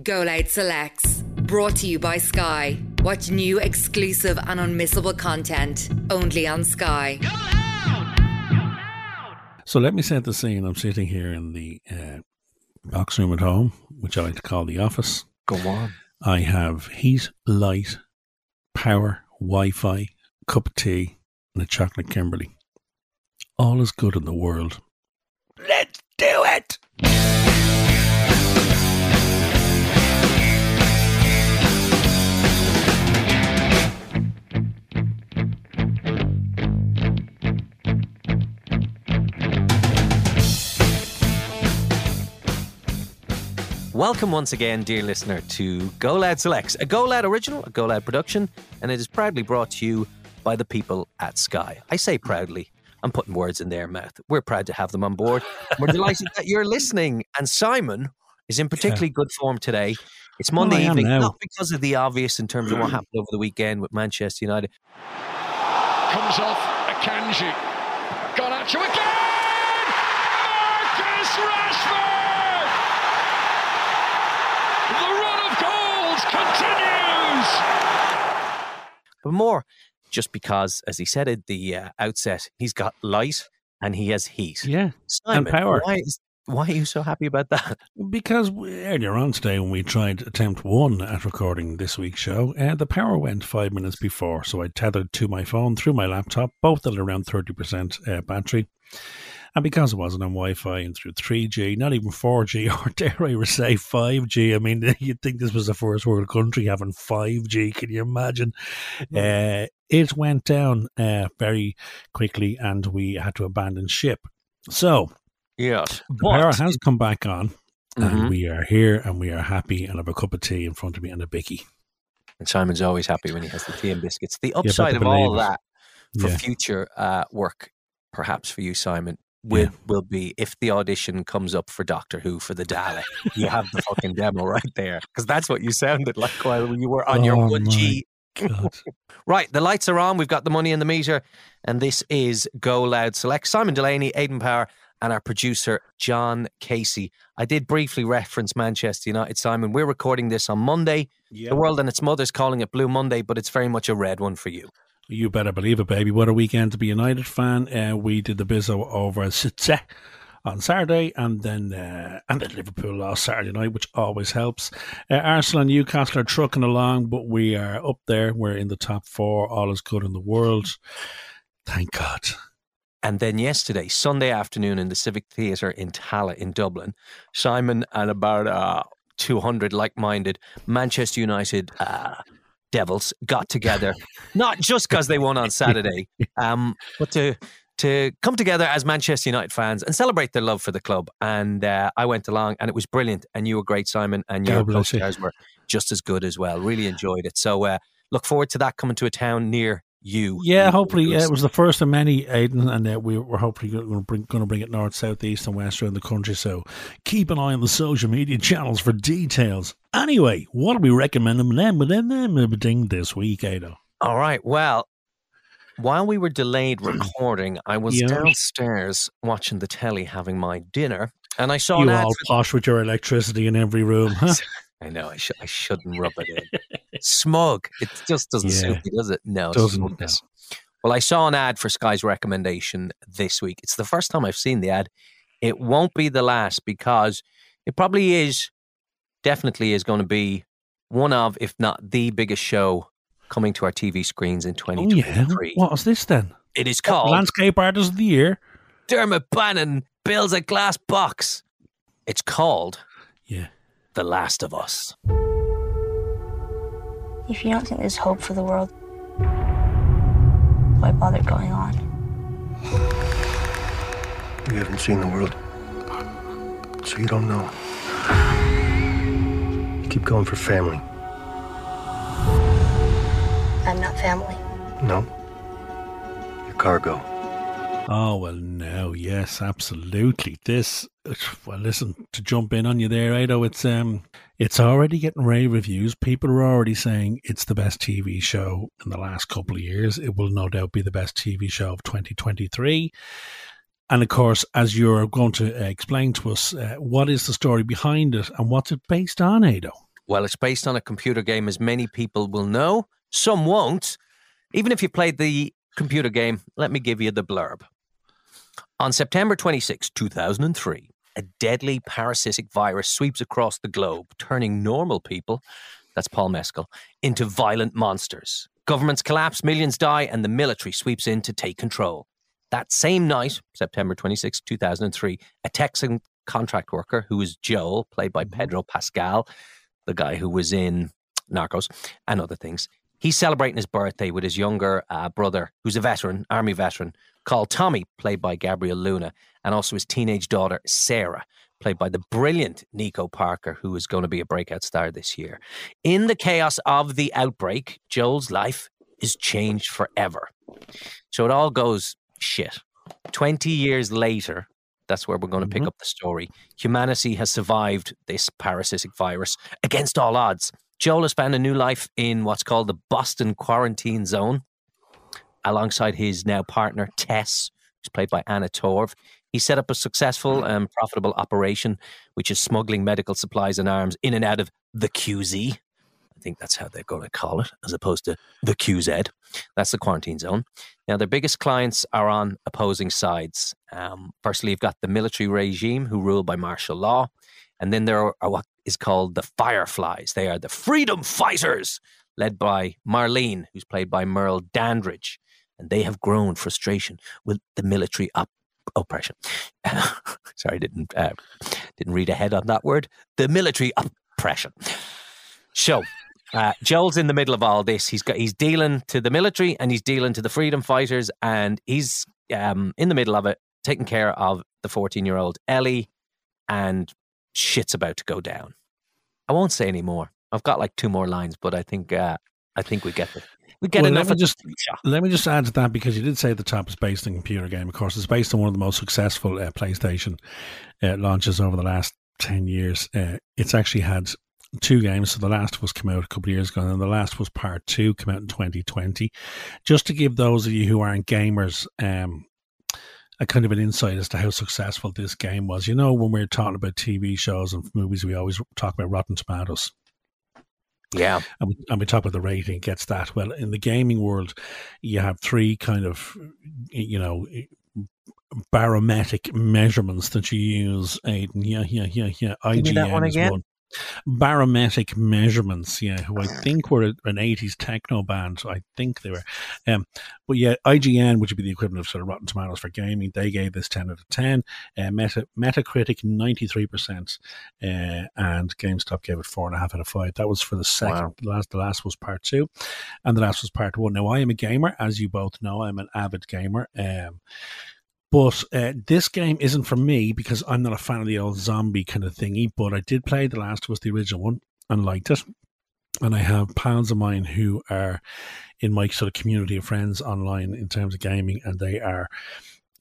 Go Loud Selects, brought to you by Sky. Watch new, exclusive, and unmissable content only on Sky. So let me set the scene. I'm sitting here in the uh, box room at home, which I like to call the office. Go on. I have heat, light, power, Wi Fi, cup of tea, and a chocolate Kimberley. All is good in the world. Let's Welcome once again, dear listener, to Go Loud Selects, a Go Loud original, a Go Loud production, and it is proudly brought to you by the people at Sky. I say proudly. I'm putting words in their mouth. We're proud to have them on board. We're delighted that you're listening. And Simon is in particularly good form today. It's oh, Monday I evening, not because of the obvious in terms of what happened over the weekend with Manchester United. comes off Akanji. Gone at you again! Marcus Rashford! The run of goals continues! But more just because, as he said at the uh, outset, he's got light and he has heat. Yeah. Simon, power. Why, is, why are you so happy about that? Because earlier on today, when we tried attempt one at recording this week's show, uh, the power went five minutes before. So I tethered to my phone through my laptop, both at around 30% uh, battery. And because it wasn't on Wi Fi and through 3G, not even 4G, or dare I say 5G, I mean, you'd think this was a first world country having 5G. Can you imagine? Uh, it went down uh, very quickly and we had to abandon ship. So Yes. the power has come back on Mhm. and we are here and we are happy and have a cup of tea in front of me and a bicky. And Simon's always happy when he has the tea and biscuits. The upside of all it. that for Yeah. future uh, work, perhaps for you, Simon, will, Yeah. will be if the audition comes up for Doctor Who for the Dalek, you have the fucking demo right there. Because that's what you sounded like while you were on your Oh 1G. Right, the lights are on. We've got the money in the meter. And this is Go Loud Select. Simon Delaney, Aidan Power, and our producer, John Casey. I did briefly reference Manchester United, Simon. We're recording this on Monday. The world and its mother's calling it Blue Monday, but it's very much a red one for you. You better believe it, baby. What a weekend to be United fan. Uh, we did the bizzo over City on Saturday, and then uh, and then Liverpool last Saturday night, which always helps. Uh, Arsenal and Newcastle are trucking along, but we are up there. We're in the top four. All is good in the world. Thank God. And then yesterday, Sunday afternoon, in the Civic Theatre in Tallaght in Dublin, Simon and about uh, 200 like minded Manchester United uh, Devils got together, not just because they won on Saturday, um, but to to come together as Manchester United fans and celebrate their love for the club. And uh, I went along, and it was brilliant. And you were great, Simon, and your you. were just as good as well. Really enjoyed it. So uh, look forward to that coming to a town near you. Yeah, hopefully yeah, it was the first of many, Aidan, and uh, we, we're hopefully going to bring, going to bring it north, south, east, and west around the country. So keep an eye on the social media channels for details. Anyway, what are we recommending them Then, within them ding this week, Ado? All right. Well, while we were delayed recording, I was Yeah. downstairs watching the telly having my dinner, and I saw you an ad. all posh with your electricity in every room, huh? I know I, sh- I shouldn't rub it in. Smug. It just doesn't Yeah. suit me, does it? No, Doesn't, smugness. Well, I saw an ad for Sky's recommendation this week. It's the first time I've seen the ad. It won't be the last because it probably is, definitely is going to be one of, if not the biggest show coming to our TV screens in Oh yeah, 2023. what was this then? It is called Landscape Artist of the Year. Dermot Bannon builds a glass box. It's called Yeah, The Last of Us. If you don't think there's hope for the world, why bother going on? You haven't seen the world, so you don't know. You keep going for family. I'm not family. No. Your cargo. Oh well, no, yes, absolutely. This, well, listen to jump in on you there, Ado. It's um, it's already getting rave reviews. People are already saying it's the best TV show in the last couple of years. It will no doubt be the best TV show of 2023. And of course, as you're going to uh, explain to us, uh, what is the story behind it and what's it based on, Ado? Well, it's based on a computer game, as many people will know. Some won't. Even if you played the computer game, let me give you the blurb. On September 26, 2003, a deadly parasitic virus sweeps across the globe, turning normal people, that's Paul Mescal, into violent monsters. Governments collapse, millions die, and the military sweeps in to take control. That same night, September 26, 2003, a Texan contract worker who was Joel, played by Pedro Pascal, the guy who was in Narcos and other things, he's celebrating his birthday with his younger uh, brother, who's a veteran, army veteran, called Tommy, played by Gabriel Luna, and also his teenage daughter, Sarah, played by the brilliant Nico Parker, who is going to be a breakout star this year. In the chaos of the outbreak, Joel's life is changed forever. So it all goes shit. 20 years later, that's where we're going to pick Mhm. up the story. Humanity has survived this parasitic virus against all odds. Joel has found a new life in what's called the Boston Quarantine Zone alongside his now partner, Tess, who's played by Anna Torv. He set up a successful and profitable operation, which is smuggling medical supplies and arms in and out of the QZ. I think that's how they're going to call it, as opposed to the QZ. That's the quarantine zone. Now, their biggest clients are on opposing sides. Um, firstly, you've got the military regime, who rule by martial law. And then there are, are what is called the Fireflies. They are the freedom fighters, led by Marlene, who's played by Merle Dandridge. And they have grown frustration with the military op- oppression. Sorry, didn't uh, didn't read ahead on that word. The military oppression. So, uh, Joel's in the middle of all this. He's got he's dealing to the military and he's dealing to the freedom fighters, and he's um, in the middle of it, taking care of the fourteen year old Ellie, and shit's about to go down. I won't say any more. I've got like two more lines, but I think uh, I think we get the we get Well, let enough. me of just- Let me just add to that because you did say at the top it's based on a computer game. Of course, it's based on one of the most successful uh, PlayStation uh, launches over the last 10 years. Uh, it's actually had two games. So the last was come out a couple of years ago, and then the last was part two, come out in 2020. Just to give those of you who aren't gamers um, a kind of an insight as to how successful this game was. You know, when we're talking about TV shows and movies, we always talk about Rotten Tomatoes Yeah, and we, and we talk about the rating gets that well in the gaming world you have three kind of you know barometric measurements that you use Aidan. yeah yeah yeah yeah Give me that IGN one again. one barometric measurements yeah who i think were an 80s techno band i think they were. Um but yeah ign which would be the equivalent of sort of rotten tomatoes for gaming they gave this 10 out of 10 uh, Meta, metacritic 93% uh, and gamestop gave it four and a half out of five. That was for the second Wow. the last the last was part two and the last was part one. Now i am a gamer as you both know i'm an avid gamer. Um but uh, this game isn't for me because I'm not a fan of the old zombie kind of thingy. But I did play The Last was the original one and liked it. And I have pals of mine who are in my sort of community of friends online in terms of gaming, and they are,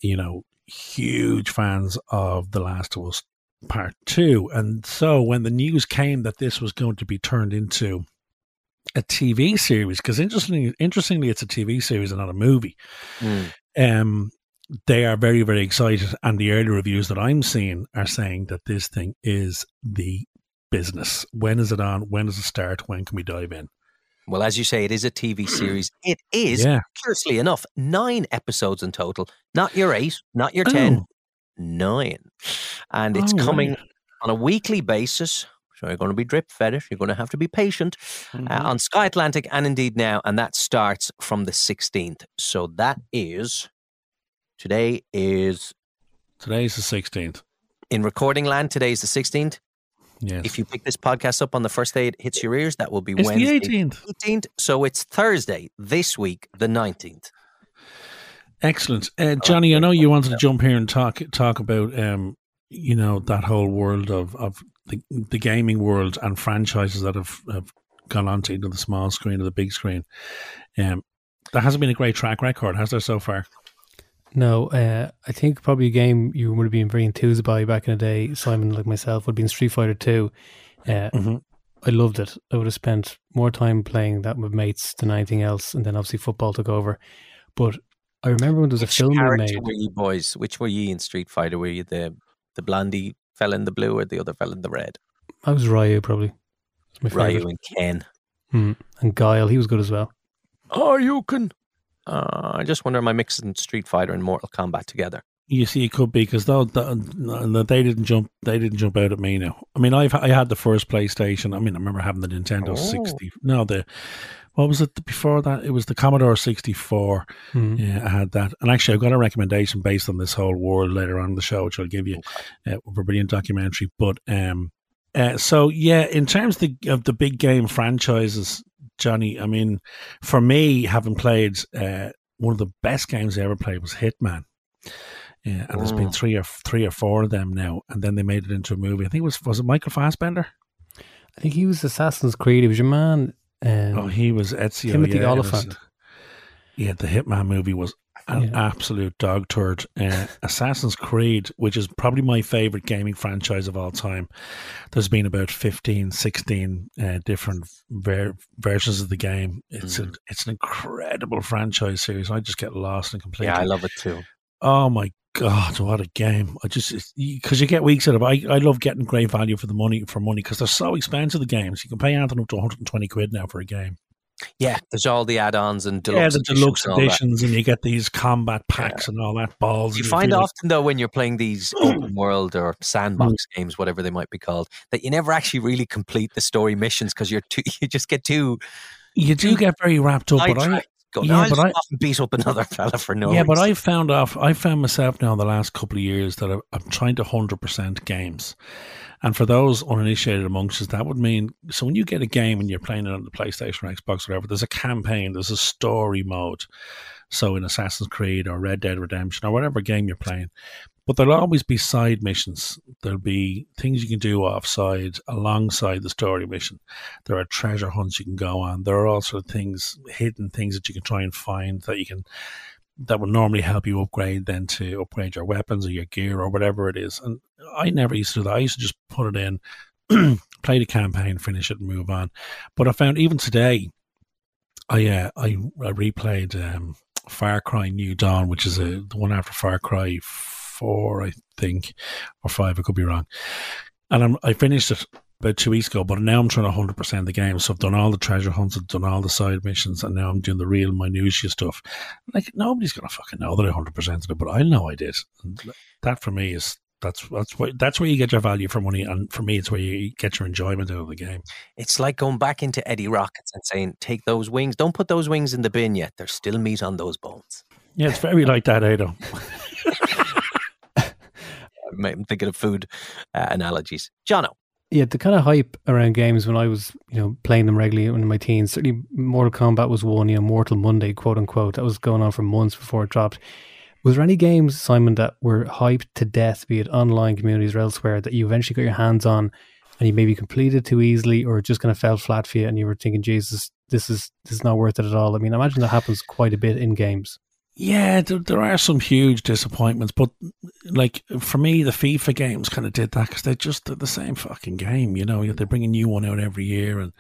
you know, huge fans of The Last of Us Part Two. And so when the news came that this was going to be turned into a TV series, because interestingly, interestingly, it's a TV series and not a movie Mm. um, they are very, very excited. And the early reviews that I'm seeing are saying that this thing is the business. When is it on? When does it start? When can we dive in? Well, as you say, it is a TV series. It is, Yeah. curiously enough, nine episodes in total. Not your eight, not your ten, Oh. nine. And it's Oh, coming right. on a weekly basis. So you're going to be drip fed it. You're going to have to be patient Mm-hmm. uh, on Sky Atlantic and indeed now. And that starts from the 16th. So that is, today is Today's the 16th. in recording land. Today is the 16th. Yes. If you pick this podcast up on the first day it hits your ears, that will be it's Wednesday. the 18th. 18th. So it's Thursday this week, the 19th. Excellent. Uh, Johnny, I know you wanted to jump here and talk talk about um, you know, that whole world of, of the, the gaming world and franchises that have, have gone on to either the small screen or the big screen. Um, there hasn't been a great track record, has there, so far? No, uh, I think probably a game you would have been very enthused by back in the day, Simon, like myself, would have been Street Fighter 2. Uh, Mhm. I loved it. I would have spent more time playing that with mates than anything else. And then obviously football took over. But I remember when there was a film made. were you boys? Which were you in Street Fighter? Were you the the blondie fell in the blue or the other fell in the red? I was Ryu probably. It's my Ryu favorite. and Ken. Hmm. And Guile, he was good as well. Oh, you can. Uh, I just wonder, am I mixing Street Fighter and Mortal Kombat together? You see, it could be because though the, they didn't jump, they didn't jump out at me now. I mean, I've I had the first PlayStation. I mean, I remember having the Nintendo Oh. sixty. No, the what was it before that? It was the Commodore sixty four. Hmm. Yeah, I had that. And actually, I've got a recommendation based on this whole world later on in the show, which I'll give you uh, a brilliant documentary. But um, uh, so yeah, in terms of the, of the big game franchises, Johnny, I mean, for me, having played uh, one of the best games I ever played was Hitman. Yeah, and there's been Mm. three or three or four of them now, and then they made it into a movie. I think it was was it Michael Fassbender? I think he was Assassin's Creed. He was your man. Um, oh, he was Ezio. Timothy yeah, it was- yeah, the Hitman movie was an Yeah. absolute dog turd. Uh, Assassin's Creed, which is probably my favorite gaming franchise of all time, there's been about 15, 16 uh, different ver- versions of the game. It's Mhm. a, it's an incredible franchise series. I just get lost and completely. Yeah, I love it too. Oh my god, what a game! I just because you get weeks out of it. I, I love getting great value for the money for money because they're so expensive. The games you can pay anything up to 120 quid now for a game. Yeah, there's all the add-ons and yeah, deluxe the editions deluxe and editions, and you get these combat packs and all that balls. You and find like- often though when you're playing these open world or sandbox mm. games, whatever they might be called, that you never actually really complete the story missions because you're too, you just get too you do get very wrapped up. But I. Going, yeah, "Oh, I'll but I- beat up another fella for no yeah, but. I've found off. I found myself now in the last couple of years that I- I'm trying to hundred percent games, and for those uninitiated amongst us, that would mean so when you get a game and you're playing it on the PlayStation or Xbox, or whatever, there's a campaign, there's a story mode. So in Assassin's Creed or Red Dead Redemption or whatever game you're playing, but there'll always be side missions. There'll be things you can do offside alongside the story mission. There are treasure hunts you can go on. There are also things, hidden things that you can try and find that you can that would normally help you upgrade then to upgrade your weapons or your gear or whatever it is. And I never used to do that. I used to just put it in, play the campaign, finish it, and move on. But I found even today, I uh, I, I replayed um, Far Cry New Dawn, which is a, the one after Far Cry Four, I think, or five. I could be wrong. And I'm, I finished it about two weeks ago, but now I'm trying to 100% the game. So I've done all the treasure hunts, I've done all the side missions, and now I'm doing the real minutiae stuff. Like, nobody's going to fucking know that I 100%ed it, but I know I did. And that for me is. That's that's where that's where you get your value for money, and for me, it's where you get your enjoyment out of the game. it's like going back into Eddie Rockets and saying, "Take those wings. Don't put those wings in the bin yet. There's still meat on those bones." Yeah, it's very like that, Ado. I'm thinking of food uh, analogies. Jono, Yeah, the kind of hype around games when I was, you know, playing them regularly in my teens. Certainly, Mortal Kombat was one. You know, Mortal Monday, quote unquote. That was going on for months before it dropped. Was there any games, Simon, that were hyped to death, be it online communities or elsewhere, that you eventually got your hands on, and you maybe completed too easily, or just kind of fell flat for you, and you were thinking, Jesus, this is this is not worth it at all. I mean, I imagine that happens quite a bit in games. Yeah, there, are some huge disappointments, but like for me, the FIFA games kind of did that because they're just the same fucking game. You know, they bring a new one out every year, and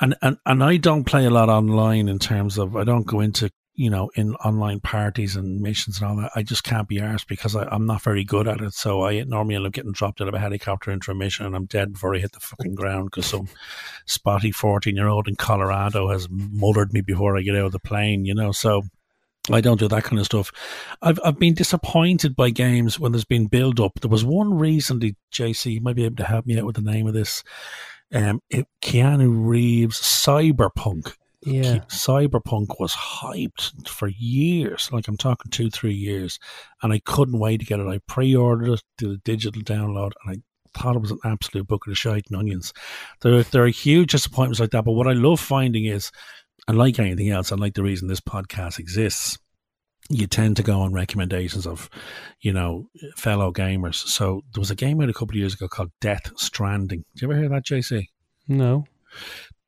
and and and I don't play a lot online in terms of I don't go into you know in online parties and missions and all that. I just can't be arsed because I, I'm not very good at it. So I normally end up getting dropped out of a helicopter into a mission, and I'm dead before I hit the fucking ground because some spotty fourteen year old in Colorado has murdered me before I get out of the plane. You know, so. I don't do that kind of stuff. I've I've been disappointed by games when there's been build up. There was one recently, JC, you might be able to help me out with the name of this. Um, it, Keanu Reeves Cyberpunk. Yeah. Cyberpunk was hyped for years. Like I'm talking two, three years, and I couldn't wait to get it. I pre-ordered it, did a digital download, and I thought it was an absolute bucket of shite and onions. There, there are huge disappointments like that. But what I love finding is, and like anything else, and like the reason this podcast exists, you tend to go on recommendations of, you know, fellow gamers. So there was a game out a couple of years ago called Death Stranding. Did you ever hear that, JC? No.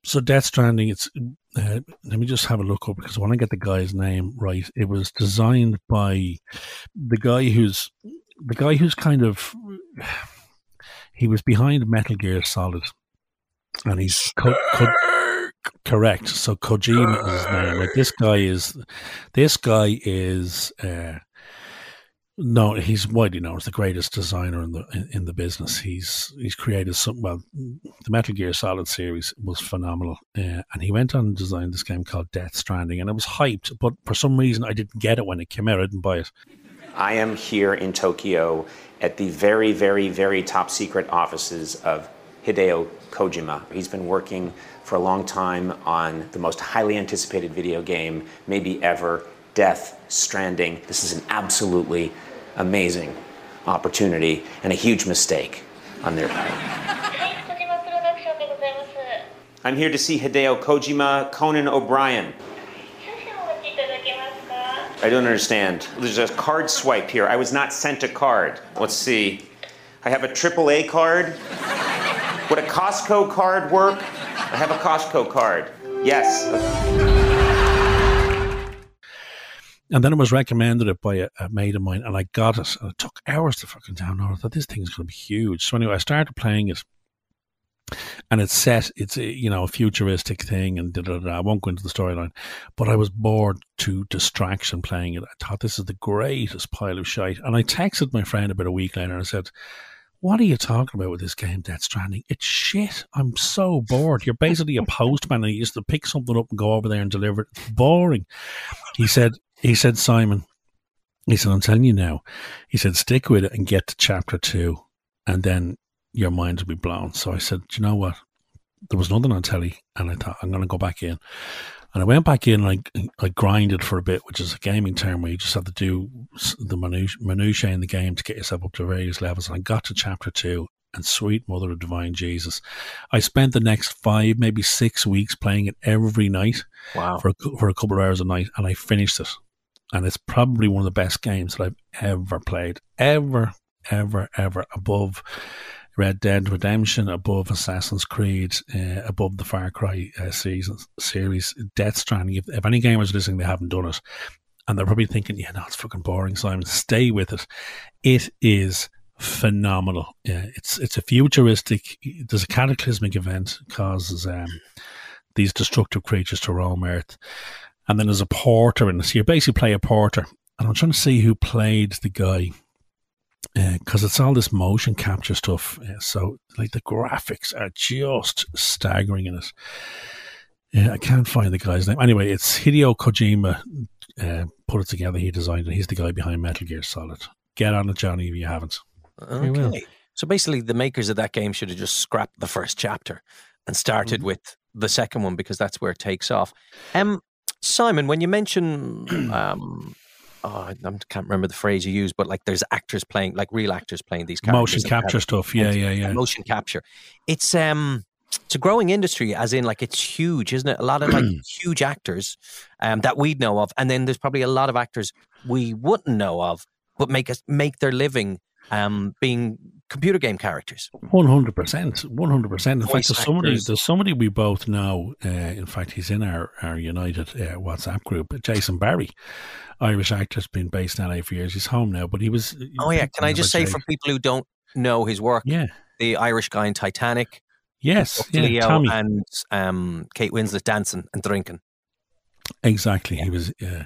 So Death Stranding, it's uh, let me just have a look up because I want to get the guy's name right. It was designed by the guy who's the guy who's kind of he was behind Metal Gear Solid, and he's correct. So Kojima is his name. Like this guy is, this guy is. Uh, no, he's widely known as the greatest designer in the in, in, the business. He's he's created some. Well, the Metal Gear Solid series was phenomenal, uh, and he went on and designed this game called Death Stranding, and it was hyped. But for some reason, I didn't get it when it came out. I didn't buy it. I am here in Tokyo at the very, very, very top secret offices of Hideo Kojima. He's been working for a long time on the most highly anticipated video game, maybe ever, Death Stranding. This is an absolutely amazing opportunity and a huge mistake on their part. I'm here to see Hideo Kojima, Conan O'Brien. I don't understand. There's a card swipe here. I was not sent a card. Let's see. I have a AAA card. Would a Costco card work? I have a Costco card. Yes. And then it was recommended by a, a, mate of mine, and I got it. And it took hours to fucking download. I thought this thing's going to be huge. So anyway, I started playing it, and it's set. It's a, you know a futuristic thing, and da, da, da. I won't go into the storyline, but I was bored to distraction playing it. I thought this is the greatest pile of shite, and I texted my friend about a week later and I said. What are you talking about with this game, Death Stranding? It's shit. I'm so bored. You're basically a postman and you used to pick something up and go over there and deliver it. Boring. He said, he said, Simon, he said, I'm telling you now. He said, stick with it and get to chapter two, and then your mind will be blown. So I said, do you know what? There was nothing on telly, and I thought I'm going to go back in. And I went back in and I, I grinded for a bit, which is a gaming term where you just have to do the minutiae in the game to get yourself up to various levels. And I got to chapter two, and sweet mother of divine Jesus. I spent the next five, maybe six weeks playing it every night. Wow. For a, for a couple of hours a night, and I finished it and it's probably one of the best games that I've ever played, ever, ever, ever above Red Dead Redemption, above Assassin's Creed, uh, above the Far Cry uh, series, Death Stranding. If, if any gamers are listening, they haven't done it, and they're probably thinking, "Yeah, no, it's fucking boring." Simon, stay with it. It is phenomenal. Yeah, it's it's a futuristic. There's a cataclysmic event causes um, these destructive creatures to roam Earth and then there's a porter in this. So you basically play a porter, and I'm trying to see who played the guy because uh, it's all this motion capture stuff. Uh, so like the graphics are just staggering in it. Yeah, I can't find the guy's name. Anyway, it's Hideo Kojima uh, put it together. He designed it. He's the guy behind Metal Gear Solid. Get on it, Johnny, if you haven't. Okay. So basically, the makers of that game should have just scrapped the first chapter and started mm-hmm. with the second one because that's where it takes off. Um, Simon, when you mention, um, oh, I can't remember the phrase you used, but like there's actors playing, like real actors playing these characters. Motion capture stuff. Yeah, yeah, yeah. Motion capture. It's um, it's a growing industry, as in like it's huge, isn't it? A lot of like huge actors um, that we'd know of, and then there's probably a lot of actors we wouldn't know of, but make us make their living um, being computer game characters. One hundred percent, one hundred percent. In fact, there's somebody, there's somebody we both know. Uh, in fact, he's in our our United uh, WhatsApp group. Jason Barry, Irish actor, has been based in LA for years. He's home now, but he was. Oh yeah, can I just say for people who don't know his work? Yeah, the Irish guy in Titanic. Yes, yeah, Leo Tommy. and um, Kate Winslet dancing and drinking. Exactly, yeah. he was uh,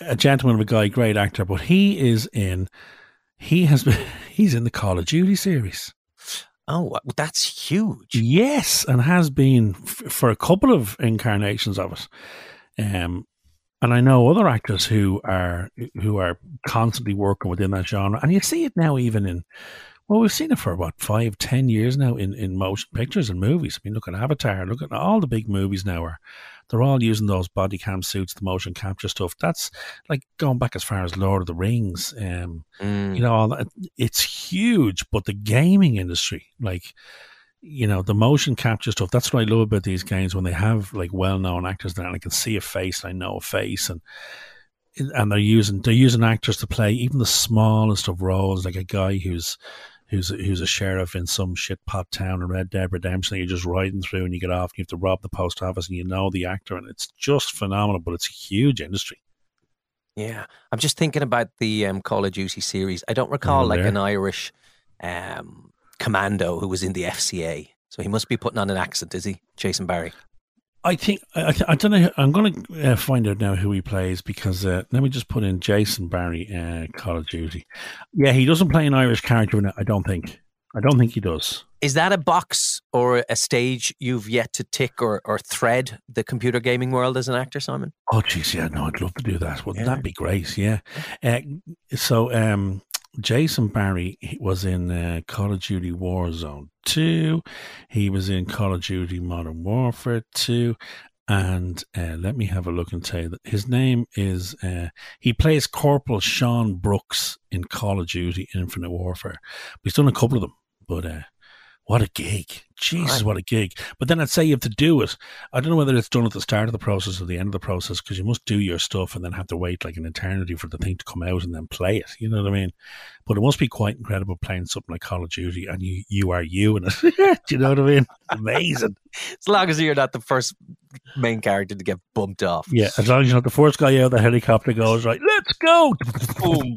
a gentleman of a guy, great actor, but he is in he has been, he's in the Call of Duty series. Oh, that's huge. Yes, and has been f- for a couple of incarnations of it. Um, and I know other actors who are who are constantly working within that genre, and you see it now even in well, we've seen it for what five, ten years now in in motion pictures and movies. I mean, look at Avatar, look at all the big movies now are they're all using those body cam suits, the motion capture stuff. That's like going back as far as Lord of the Rings. Um, mm. You know, it's huge, but the gaming industry, like, you know, the motion capture stuff, that's what I love about these games when they have like well known actors there and I can see a face, and I know a face, and and they're using they're using actors to play even the smallest of roles, like a guy who's who's who's a sheriff in some shit pot town in Red Dead Redemption. You're just riding through and you get off and you have to rob the post office and you know the actor and it's just phenomenal. But it's a huge industry. Yeah, I'm just thinking about the um, Call of Duty series. I don't recall oh, like an Irish um, commando who was in the FCA. So he must be putting on an accent, is he, Jason Barry? I think I, I don't know. I'm going to uh, find out now who he plays because uh, let me just put in Jason Barry, uh, Call of Duty. Yeah, he doesn't play an Irish character in it. I don't think. I don't think he does. Is that a box or a stage you've yet to tick or, or thread the computer gaming world as an actor, Simon? Oh, geez, yeah, no, I'd love to do that. Wouldn't yeah. that be great? Yeah. Uh, so, um, Jason Barry was in uh, Call of Duty Warzone 2. He was in Call of Duty Modern Warfare 2. And uh, let me have a look and tell you that his name is, uh, he plays Corporal Sean Brooks in Call of Duty Infinite Warfare. He's done a couple of them, but uh, what a gig. Jesus, what a gig. But then I'd say you have to do it. I don't know whether it's done at the start of the process or the end of the process because you must do your stuff and then have to wait like an eternity for the thing to come out and then play it. You know what I mean? But it must be quite incredible playing something like Call of Duty and you, you are you in it. do you know what I mean? Amazing. as long as you're not the first main character to get bumped off. Yeah, as long as you're not the first guy out of the helicopter goes, right, let's go. Boom.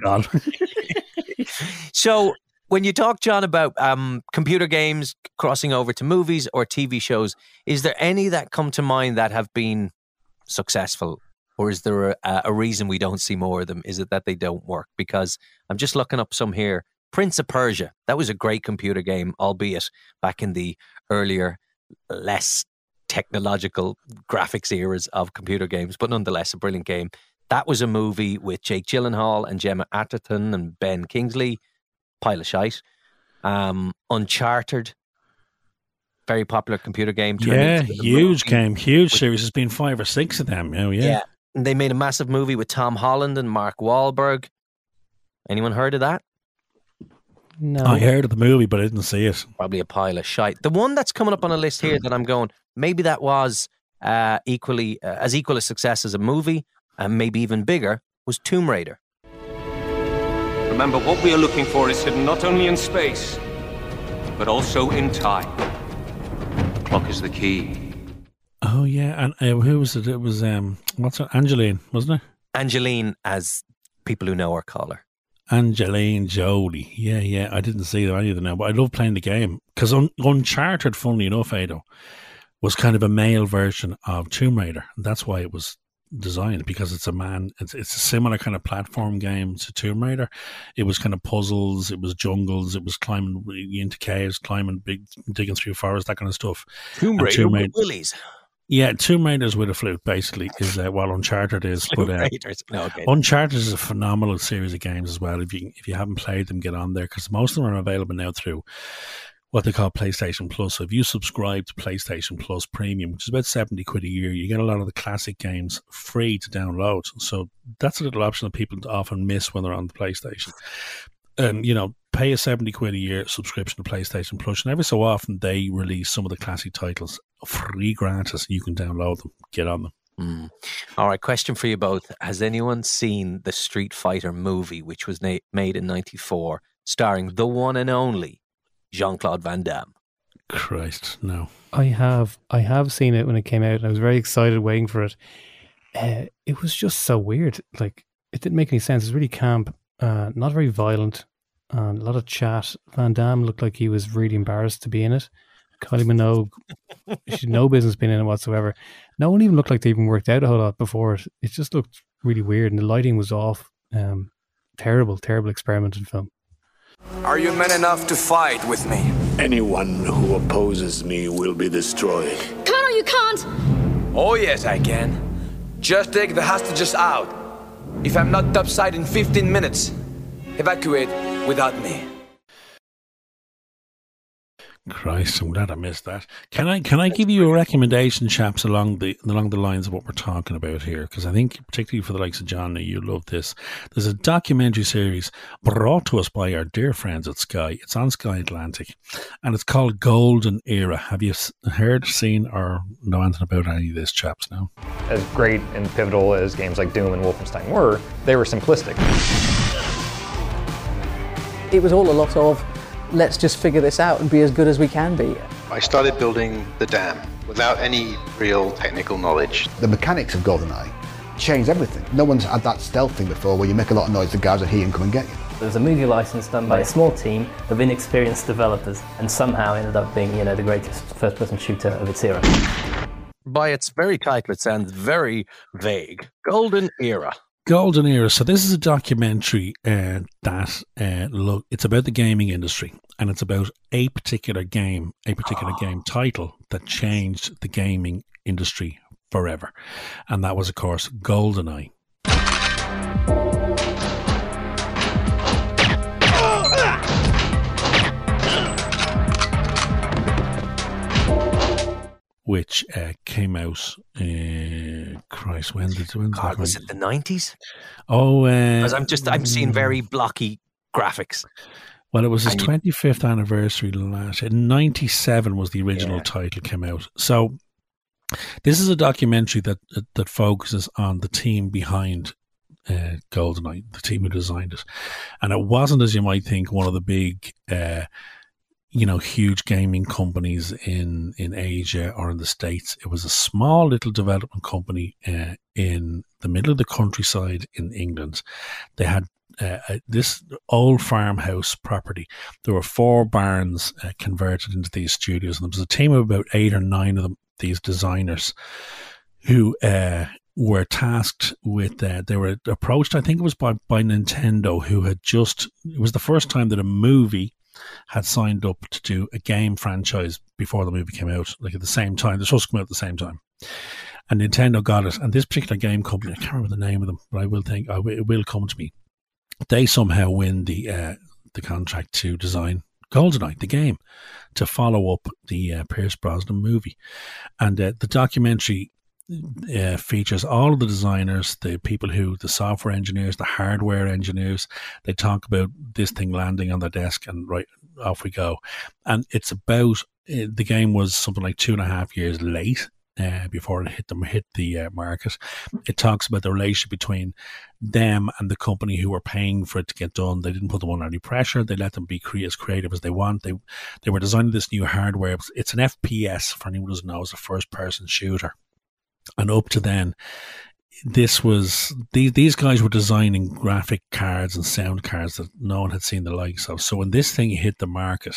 So when you talk, John, about um, computer games crossing over to movies or TV shows, is there any that come to mind that have been successful? Or is there a, a reason we don't see more of them? Is it that they don't work? Because I'm just looking up some here. Prince of Persia, that was a great computer game, albeit back in the earlier, less technological graphics eras of computer games, but nonetheless a brilliant game. That was a movie with Jake Gyllenhaal and Gemma Arterton and Ben Kingsley pile of shite. Um, Uncharted, very popular computer game. Yeah, huge game, huge series. There's been five or six of them. Oh, yeah. yeah. And they made a massive movie with Tom Holland and Mark Wahlberg. Anyone heard of that? No. I heard of the movie, but I didn't see it. Probably a pile of shite. The one that's coming up on a list here that I'm going, maybe that was uh, equally uh, as equal a success as a movie, and maybe even bigger, was Tomb Raider. Remember, what we are looking for is hidden not only in space, but also in time. The clock is the key. Oh yeah, and uh, who was it? It was um, what's it? Angeline, wasn't it? Angeline, as people who know her call her. Angeline Jolie. Yeah, yeah. I didn't see any of them now, but I love playing the game because Un- Uncharted, funnily enough, Ado, was kind of a male version of Tomb Raider, and that's why it was designed because it's a man. It's it's a similar kind of platform game to Tomb Raider. It was kind of puzzles. It was jungles. It was climbing into caves, climbing big, digging through forests, that kind of stuff. Tomb Raider, Tomb Raider Willies. Yeah, Tomb Raiders with a flute basically is uh, well Uncharted is, but uh, no, okay. Uncharted is a phenomenal series of games as well. If you if you haven't played them, get on there because most of them are available now through what they call PlayStation Plus. So if you subscribe to PlayStation Plus Premium, which is about 70 quid a year, you get a lot of the classic games free to download. So that's a little option that people often miss when they're on the PlayStation. And, you know, pay a 70 quid a year subscription to PlayStation Plus, and every so often they release some of the classic titles free gratis. You can download them, get on them. Mm. All right, question for you both. Has anyone seen the Street Fighter movie, which was na- made in 94, starring the one and only Jean Claude Van Damme. Christ, no. I have I have seen it when it came out, and I was very excited waiting for it. Uh, it was just so weird. Like it didn't make any sense. It was really camp, uh, not very violent, and a lot of chat. Van Damme looked like he was really embarrassed to be in it. Kylie Minogue, she had no business being in it whatsoever. No one even looked like they even worked out a whole lot before it. It just looked really weird, and the lighting was off. Um, terrible, terrible experimental film. Are you men enough to fight with me? Anyone who opposes me will be destroyed. Colonel, you can't! Oh, yes, I can. Just take the hostages out. If I'm not topside in 15 minutes, evacuate without me. Christ, I'm glad I missed that. Can I can I give you a recommendation, chaps, along the along the lines of what we're talking about here? Because I think, particularly for the likes of John, you love this. There's a documentary series brought to us by our dear friends at Sky. It's on Sky Atlantic, and it's called Golden Era. Have you heard, seen, or know anything about any of this, chaps? Now, as great and pivotal as games like Doom and Wolfenstein were, they were simplistic. It was all a lot of let's just figure this out and be as good as we can be. I started building the dam without any real technical knowledge. The mechanics of GoldenEye changed everything. No one's had that stealth thing before where you make a lot of noise, the guys are here and come and get you. It was a movie license done by a small team of inexperienced developers and somehow ended up being, you know, the greatest first-person shooter of its era. by its very title, it sounds very vague. Golden Era. Golden Era. So this is a documentary uh, that uh, look. It's about the gaming industry, and it's about a particular game, a particular game title that changed the gaming industry forever, and that was, of course, GoldenEye. Which uh, came out. Uh, Christ, when did when God, was it the nineties? Oh, uh, Because I'm just I'm seeing very blocky graphics. Well, it was his twenty fifth anniversary last. In ninety seven was the original title came out. So this is a documentary that that, that focuses on the team behind uh, GoldenEye, the team who designed it, and it wasn't as you might think one of the big. Uh, you know, huge gaming companies in, in Asia or in the States. It was a small little development company uh, in the middle of the countryside in England. They had uh, uh, this old farmhouse property. There were four barns uh, converted into these studios, and there was a team of about eight or nine of them, these designers, who uh, were tasked with. Uh, they were approached, I think it was by by Nintendo, who had just. It was the first time that a movie had signed up to do a game franchise before the movie came out, like at the same time. They're supposed to come out at the same time. And Nintendo got it. And this particular game company, I can't remember the name of them, but I will think I will, it will come to me. They somehow win the uh, the contract to design GoldenEye, the game, to follow up the uh, Pierce Brosnan movie. And uh, the documentary uh, features all of the designers, the people who, the software engineers, the hardware engineers. They talk about this thing landing on their desk and right off we go. And it's about uh, the game was something like two and a half years late. Uh, before it hit them hit the uh, market, it talks about the relationship between them and the company who were paying for it to get done. They didn't put them under any pressure. They let them be cre- as creative as they want. They they were designing this new hardware. It's an FPS for anyone who doesn't know. It's a first person shooter and up to then this was these these guys were designing graphic cards and sound cards that no one had seen the likes of so when this thing hit the market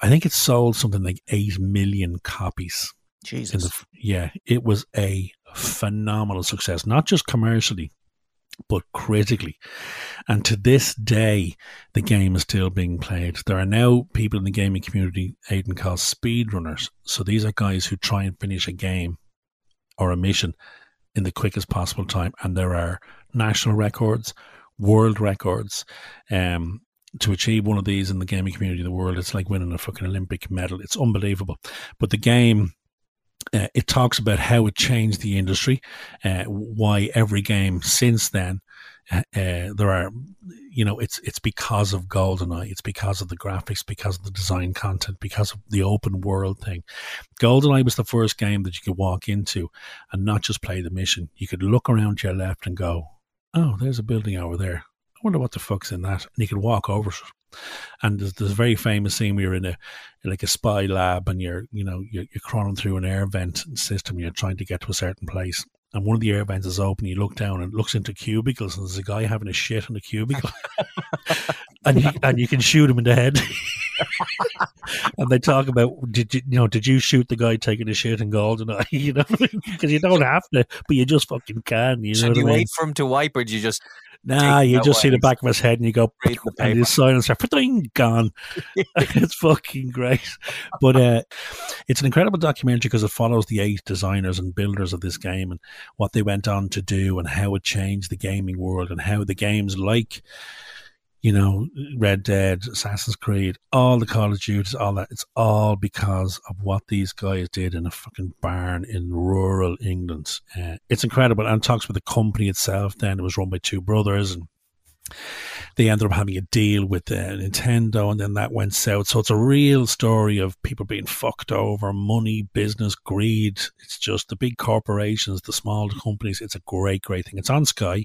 i think it sold something like 8 million copies Jesus. the, yeah it was a phenomenal success not just commercially but critically. And to this day, the game is still being played. There are now people in the gaming community, Aidan, called speedrunners. So these are guys who try and finish a game or a mission in the quickest possible time. And there are national records, world records. Um, to achieve one of these in the gaming community of the world, it's like winning a fucking Olympic medal. It's unbelievable. But the game, uh, it talks about how it changed the industry, uh, why every game since then, uh, there are, you know, it's it's because of GoldenEye, it's because of the graphics, because of the design content, because of the open world thing. GoldenEye was the first game that you could walk into and not just play the mission. You could look around to your left and go, "Oh, there's a building over there. I wonder what the fuck's in that." And you could walk over it. And there's, a very famous scene where you're in a like a spy lab and you're you know you're, you're crawling through an air vent system. You're trying to get to a certain place, and one of the air vents is open. You look down and looks into cubicles, and there's a guy having a shit in the cubicle, and you, and you can shoot him in the head. and they talk about did you, you know did you shoot the guy taking a shit in Goldeneye? You know because you don't have to, but you just fucking can. You know so what do I you mean? wait for him to wipe, or do you just? Nah, you just see the back of his head and you go, and his silence gone. it's fucking great. But uh, it's an incredible documentary because it follows the eight designers and builders of this game and what they went on to do and how it changed the gaming world and how the games like, you know, Red Dead, Assassin's Creed, all the Call of Duties, all that, it's all because of what these guys did in a fucking barn in rural England. Uh, it's incredible. And it talks about the company itself then. It was run by two brothers and they ended up having a deal with uh, Nintendo, and then that went south. So it's a real story of people being fucked over, money, business, greed. It's just the big corporations, the small companies. It's a great, great thing. It's on Sky,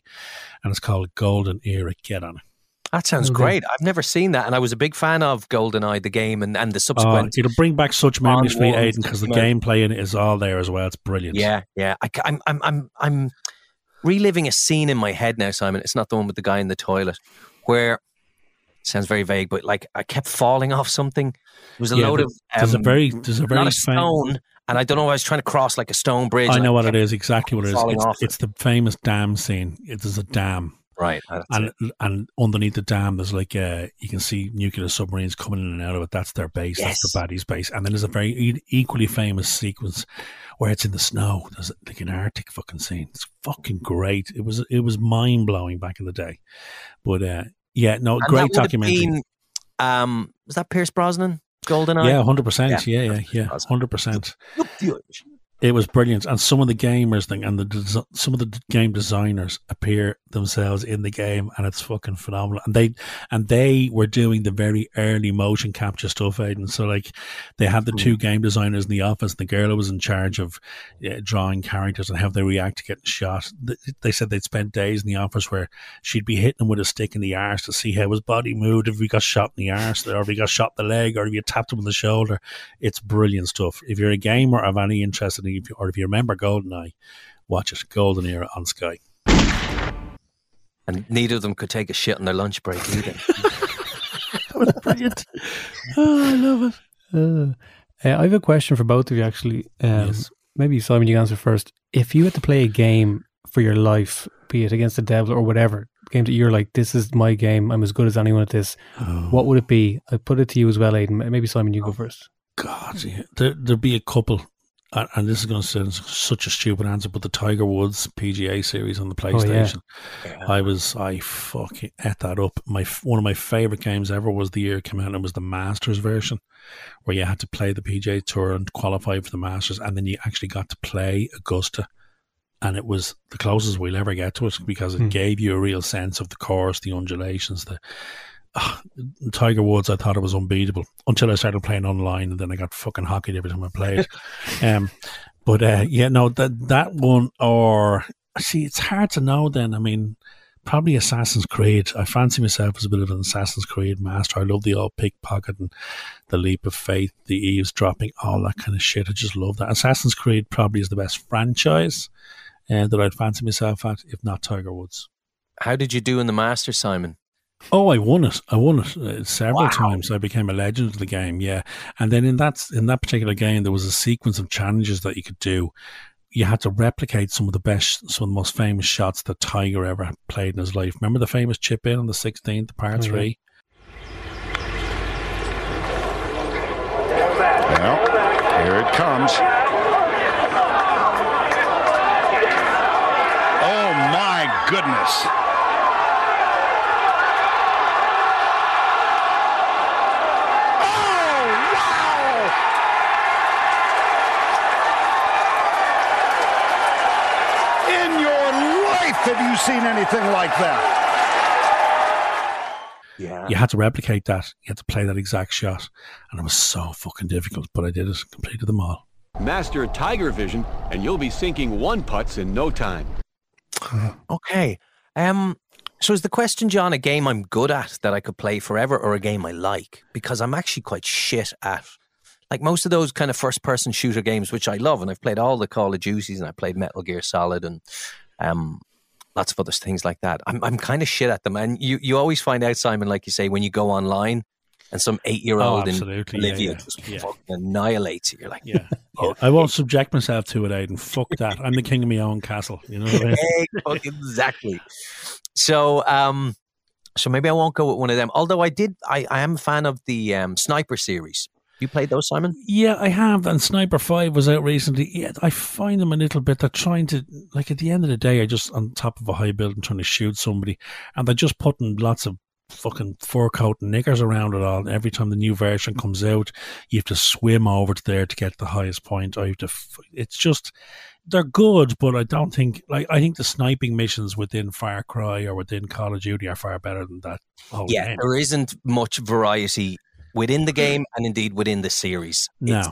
and it's called Golden Era. Get on it. That sounds great. I've never seen that, and I was a big fan of GoldenEye, the game, and, and the Uh, subsequent. it'll bring back such memories for you, Aidan, because the gameplay in it is all there as well. It's brilliant. Yeah, yeah. I, am I'm, I'm, I'm reliving a scene in my head now, Simon. It's not the one with the guy in the toilet, where it sounds very vague, but like I kept falling off something. There was a Yeah, load of there's a um, very- there's a very not a fam- stone, and I don't know. I was trying to cross like a stone bridge. I know what it is. Exactly what it is. It's, it's the famous dam scene. It is a dam. Right. And it. and underneath the dam, there's like uh, you can see nuclear submarines coming in and out of it. That's their base. That's the baddies' base. And then there's a very e- equally famous sequence where it's in the snow. There's like an Arctic fucking scene. It's fucking great. It was it was mind blowing back in the day. But uh, yeah, no, And great documentary. been, um, was that Pierce Brosnan? Goldeneye. Yeah, hundred percent. Yeah, yeah, yeah, hundred percent. It was brilliant, and some of the gamers thing and the des- some of the d- game designers appear themselves in the game, and it's fucking phenomenal. And they and they were doing the very early motion capture stuff, Aidan. So like they had the two game designers in the office. And the girl who was in charge of uh, drawing characters and how they react to getting shot. Th- They said they'd spent days in the office where she'd be hitting him with a stick in the arse to see how his body moved. If he got shot in the arse, or if he got shot in the leg, or if you tapped him on the shoulder. It's brilliant stuff. If you're a gamer of any interest in or if you remember GoldenEye, watch it. Golden Era on Sky. And neither of them could take a shit on their lunch break either. That was brilliant. oh, I love it. Uh, I have a question for both of you, actually. Um, Maybe Simon, you answer first. If you had to play a game for your life, be it against the devil or whatever, game that you're like, this is my game. I'm as good as anyone at this. Oh. What would it be? I put it to you as well, Aidan. Maybe Simon, you go first. God, yeah. there, there'd be a couple, and, and this is going to sound such a stupid answer, but the Tiger Woods PGA series on the Oh, yeah. PlayStation, I was, I fucking ate that up. My one of my favorite games ever was the year it came out, and it was the Masters version, where you had to play the PGA Tour and qualify for the Masters, and then you actually got to play Augusta. And it was the closest we'll ever get to it because it Hmm. gave you a real sense of the course, the undulations, the ah, Tiger Woods, I thought it was unbeatable until I started playing online, and then I got fucking hockeyed every time I played. um, but uh, yeah, no, that that one or see, it's hard to know. Then I mean, probably Assassin's Creed. I fancy myself as a bit of an Assassin's Creed master. I love the old pickpocket and the leap of faith, the eavesdropping, all that kind of shit. I just love that. Assassin's Creed probably is the best franchise uh, that I'd fancy myself at, if not Tiger Woods. How did you do in the master, Simon? Oh, I won it. I won it uh, several times. I became a legend of the game. Yeah, and then in that in that particular game, there was a sequence of challenges that you could do. You had to replicate some of the best, some of the most famous shots that Tiger ever played in his life. Remember the famous chip in on the sixteenth, par yeah. three. Well, here it comes. Oh my goodness. Have you seen anything like that? Yeah. You had to replicate that. You had to play that exact shot, and it was so fucking difficult. But I did it. Completed them all. Master Tiger Vision, and you'll be sinking one putts in no time. Okay. Um. So is the question, John, a game I'm good at that I could play forever, or a game I like? Because I'm actually quite shit at. Like most of those kind of first-person shooter games, which I love, and I've played all the Call of Duties, and I played Metal Gear Solid, and um, lots of other things like that. I'm I'm kind of shit at them, and you you always find out, Simon, like you say, when you go online, and some eight-year-old Oh, in absolutely. Yeah, Bolivia yeah, just yeah. fucking annihilates you. You're like, Yeah. Yeah, I won't subject myself to it, Aidan. Fuck that. I'm the king of my own castle. You know what I mean? Hey, exactly. So, um, so maybe I won't go with one of them. Although I did, I, I am a fan of the um, Sniper series. You played those, Simon? Yeah, I have. And Sniper 5 was out recently. Yeah, I find them a little bit, they're trying to, like at the end of the day, I just on top of a high building trying to shoot somebody, and they're just putting lots of fucking fur coat and knickers around it all. And every time the new version comes out, you have to swim over to there to get the highest point. I have to, f- it's just, they're good, but I don't think, like, I think the sniping missions within Far Cry or within Call of Duty are far better than that. yeah, game. there isn't much variety within the game and indeed within the series. No. It's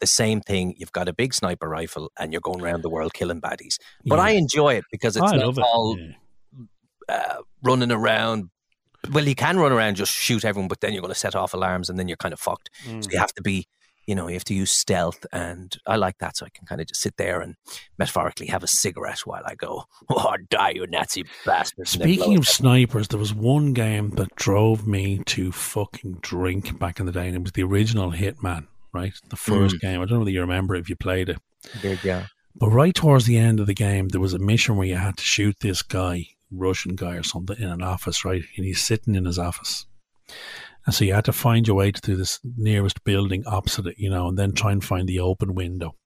the same thing. You've got a big sniper rifle and you're going around the world killing baddies. But Yeah. I enjoy it because it's I not it, all uh, running around. Well, you can run around just shoot everyone, but then you're going to set off alarms and then you're kind of fucked. So Mm. you have to be, you know, you have to use stealth, and I like that. So I can kind of just sit there and metaphorically have a cigarette while I go, "Oh, die, you Nazi bastard!" and then blow Speaking of snipers, there was one game that drove me to fucking drink back in the day, and it was the original Hitman, right? The first Mm. game. I don't know whether you remember if you played it. Did yeah. But right towards the end of the game, there was a mission where you had to shoot this guy, Russian guy or something, in an office, right? And he's sitting in his office. And so you had to find your way to this nearest building opposite it, you know, and then try and find the open window.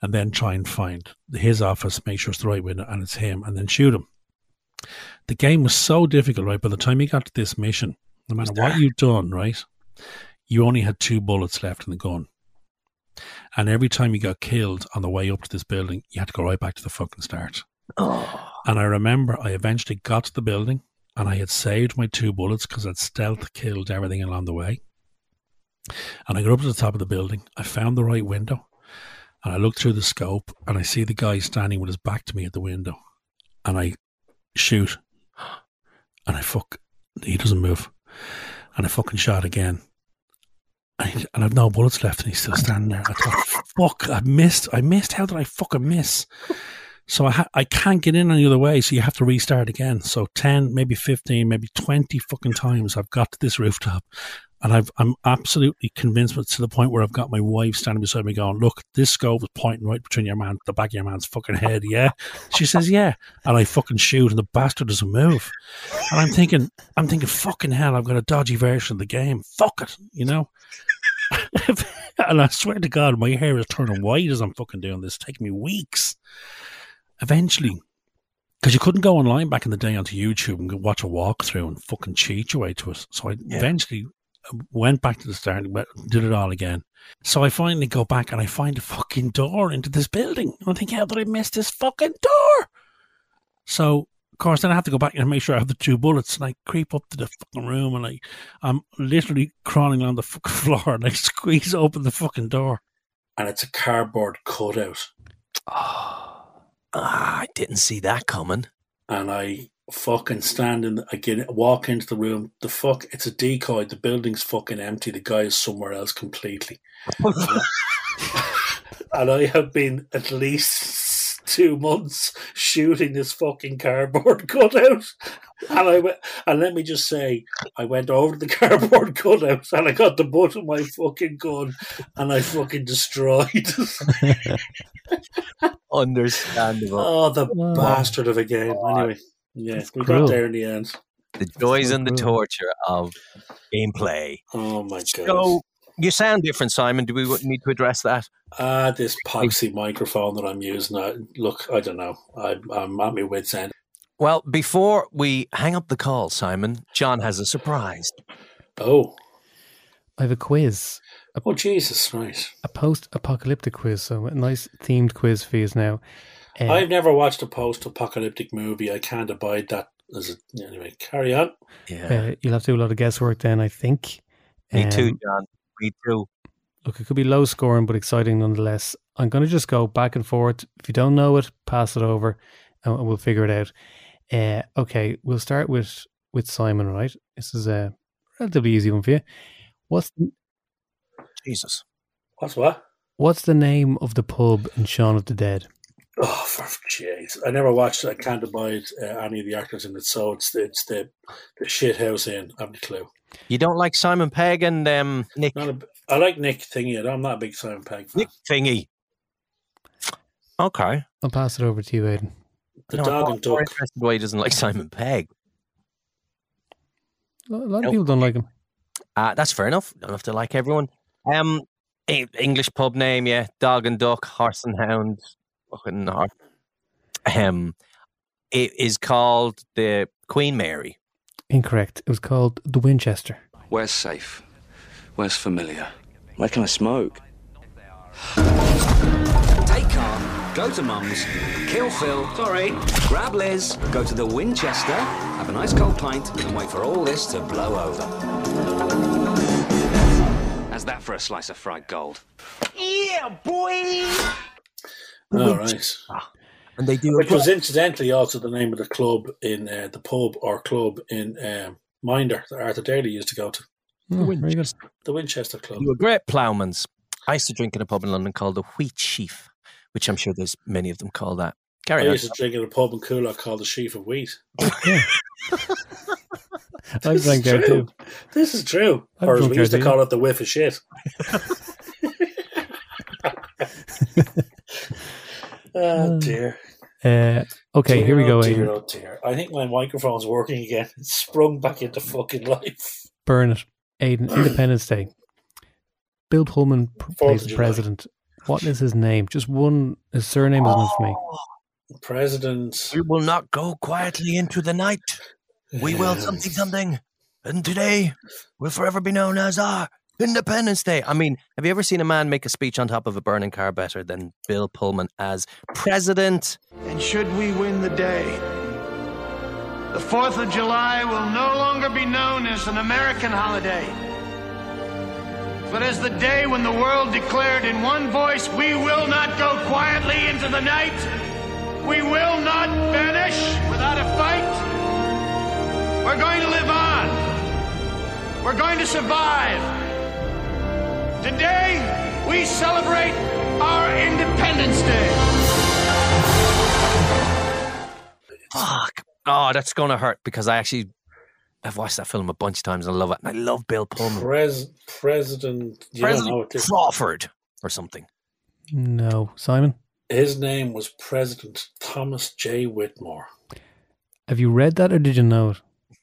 And then try and find his office, make sure it's the right window and it's him, and then shoot him. The game was so difficult, right? By the time you got to this mission, no matter what you'd done, right, you only had two bullets left in the gun. And every time you got killed on the way up to this building, you had to go right back to the fucking start. Oh. And I remember I eventually got to the building and I had saved my two bullets because I'd stealth killed everything along the way. And I got up to the top of the building. I found the right window and I looked through the scope and I see the guy standing with his back to me at the window. And I shoot and I fuck, he doesn't move. And I fucking shot again. And I've no bullets left, and he's still standing there. I thought, fuck, I missed. I missed. How did I fucking miss? So I ha- I can't get in any other way. So you have to restart again. So ten, maybe fifteen, maybe twenty fucking times I've got to this rooftop, and I've I'm absolutely convinced. But to the point where I've got my wife standing beside me, going, "Look, this scope is pointing right between your man, the back of your man's fucking head." Yeah, she says, "Yeah," and I fucking shoot, and the bastard doesn't move. And I'm thinking, I'm thinking, fucking hell, I've got a dodgy version of the game. Fuck it, you know. and I swear to God, my hair is turning white as I'm fucking doing this. It's taking me weeks. Eventually, because you couldn't go online back in the day onto YouTube and watch a walkthrough and fucking cheat your way to it. So I eventually uh, went back to the start and did it all again. So I finally go back and I find a fucking door into this building. And I think, how did I miss this fucking door? So, of course, then I have to go back and make sure I have the two bullets. And I creep up to the fucking room and I, I'm literally crawling on the fucking floor and I squeeze open the fucking door. And it's a cardboard cutout. Ah, I didn't see that coming. and I fucking stand in, I get walk into the room. The fuck, it's a decoy. The building's fucking empty. The guy is somewhere else completely. and I have been at least two months shooting this fucking cardboard cutout. And I went, and let me just say, I went over to the cardboard cutout and I got the butt of my fucking gun and I fucking destroyed it. Understandable. Oh, the bastard of a game. Anyway, yeah, we cruel. got there in the end. The joys and the torture of gameplay. Oh my god. So you sound different, Simon. Do we need to address that? Ah, this poxy microphone that I'm using. I, look, I don't know. I, I'm at my wit's end. Well, before we hang up the call, Simon, John has a surprise. Oh, I have a quiz. A, oh, Jesus, right. A post-apocalyptic quiz, so a nice themed quiz for you now. Uh, I've never watched a post-apocalyptic movie. I can't abide that. As a, anyway, carry on. uh, you'll have to do a lot of guesswork then, I think. Me too, Um, John. Me too. Look, it could be low scoring, but exciting nonetheless. I'm going to just go back and forth. If you don't know it, pass it over, and we'll figure it out. Uh, okay, we'll start with with Simon. Right, this is a relatively easy one for you. What's the, Jesus? What's what? what's the name of the pub in Shaun of the Dead? Oh, for jeez! I never watched. it. I can't abide uh, any of the actors in it. So it's the it's the the shit house in. I have no clue. You don't like Simon Pegg and um, Nick Not a, I like Nick Thingy. I'm not a big Simon Pegg fan. Nick Thingy. Okay. I'll pass it over to you, Aidan. The No, dog and more duck. interested why he doesn't like Simon Pegg. A lot of Nope. people don't like him. Uh, that's fair enough. Don't have to like everyone. Um, English pub name, yeah. Dog and duck, horse and hound, fucking horse. Um, it is called the Queen Mary. Incorrect. It was called the Winchester. Where's safe? Where's familiar? Where can I smoke? Take car, go to Mum's, kill Phil, sorry, grab Liz, go to the Winchester, have a nice cold pint, and wait for all this to blow over. How's that for a slice of fried gold? Yeah, boy! All right. And they do Which was incidentally also the name of the club in uh, the pub or club in um, Minder that Arthur Daley used to go to. Oh, very good. The Winchester Club. You were great ploughmans. I used to drink in a pub in London called the Wheat Sheaf, which I'm sure there's many of them call that. I on. used to drink in a pub in Coolock called the Sheaf of Wheat. I drank there true. too. This is true. I've or as we used to call it the whiff of shit. oh dear. Uh, okay, Dear, here we oh go. Dear, oh dear. I think my microphone's working again. It's sprung back into fucking life. Burn it. Aidan, Independence Day. Bill Pullman p- plays the president. What is his name? Just one. His surname is enough for me. Oh, president. We will not go quietly into the night. We will something something. And today will forever be known as our Independence Day. I mean, have you ever seen a man make a speech on top of a burning car better than Bill Pullman as president? And should we win the day, the 4th of July will no longer be known as an American holiday, but as the day when the world declared in one voice, we will not go quietly into the night. We will not vanish without a fight. We're going to live on. We're going to survive. Today, we celebrate our Independence Day. Fuck. Oh, that's going to hurt because I actually I've watched that film a bunch of times and I love it. And I love Bill Pullman. Pres- President. You don't know President what Crawford or something. No, Simon. His name was President Thomas J. Whitmore. Have you read that or did you know it?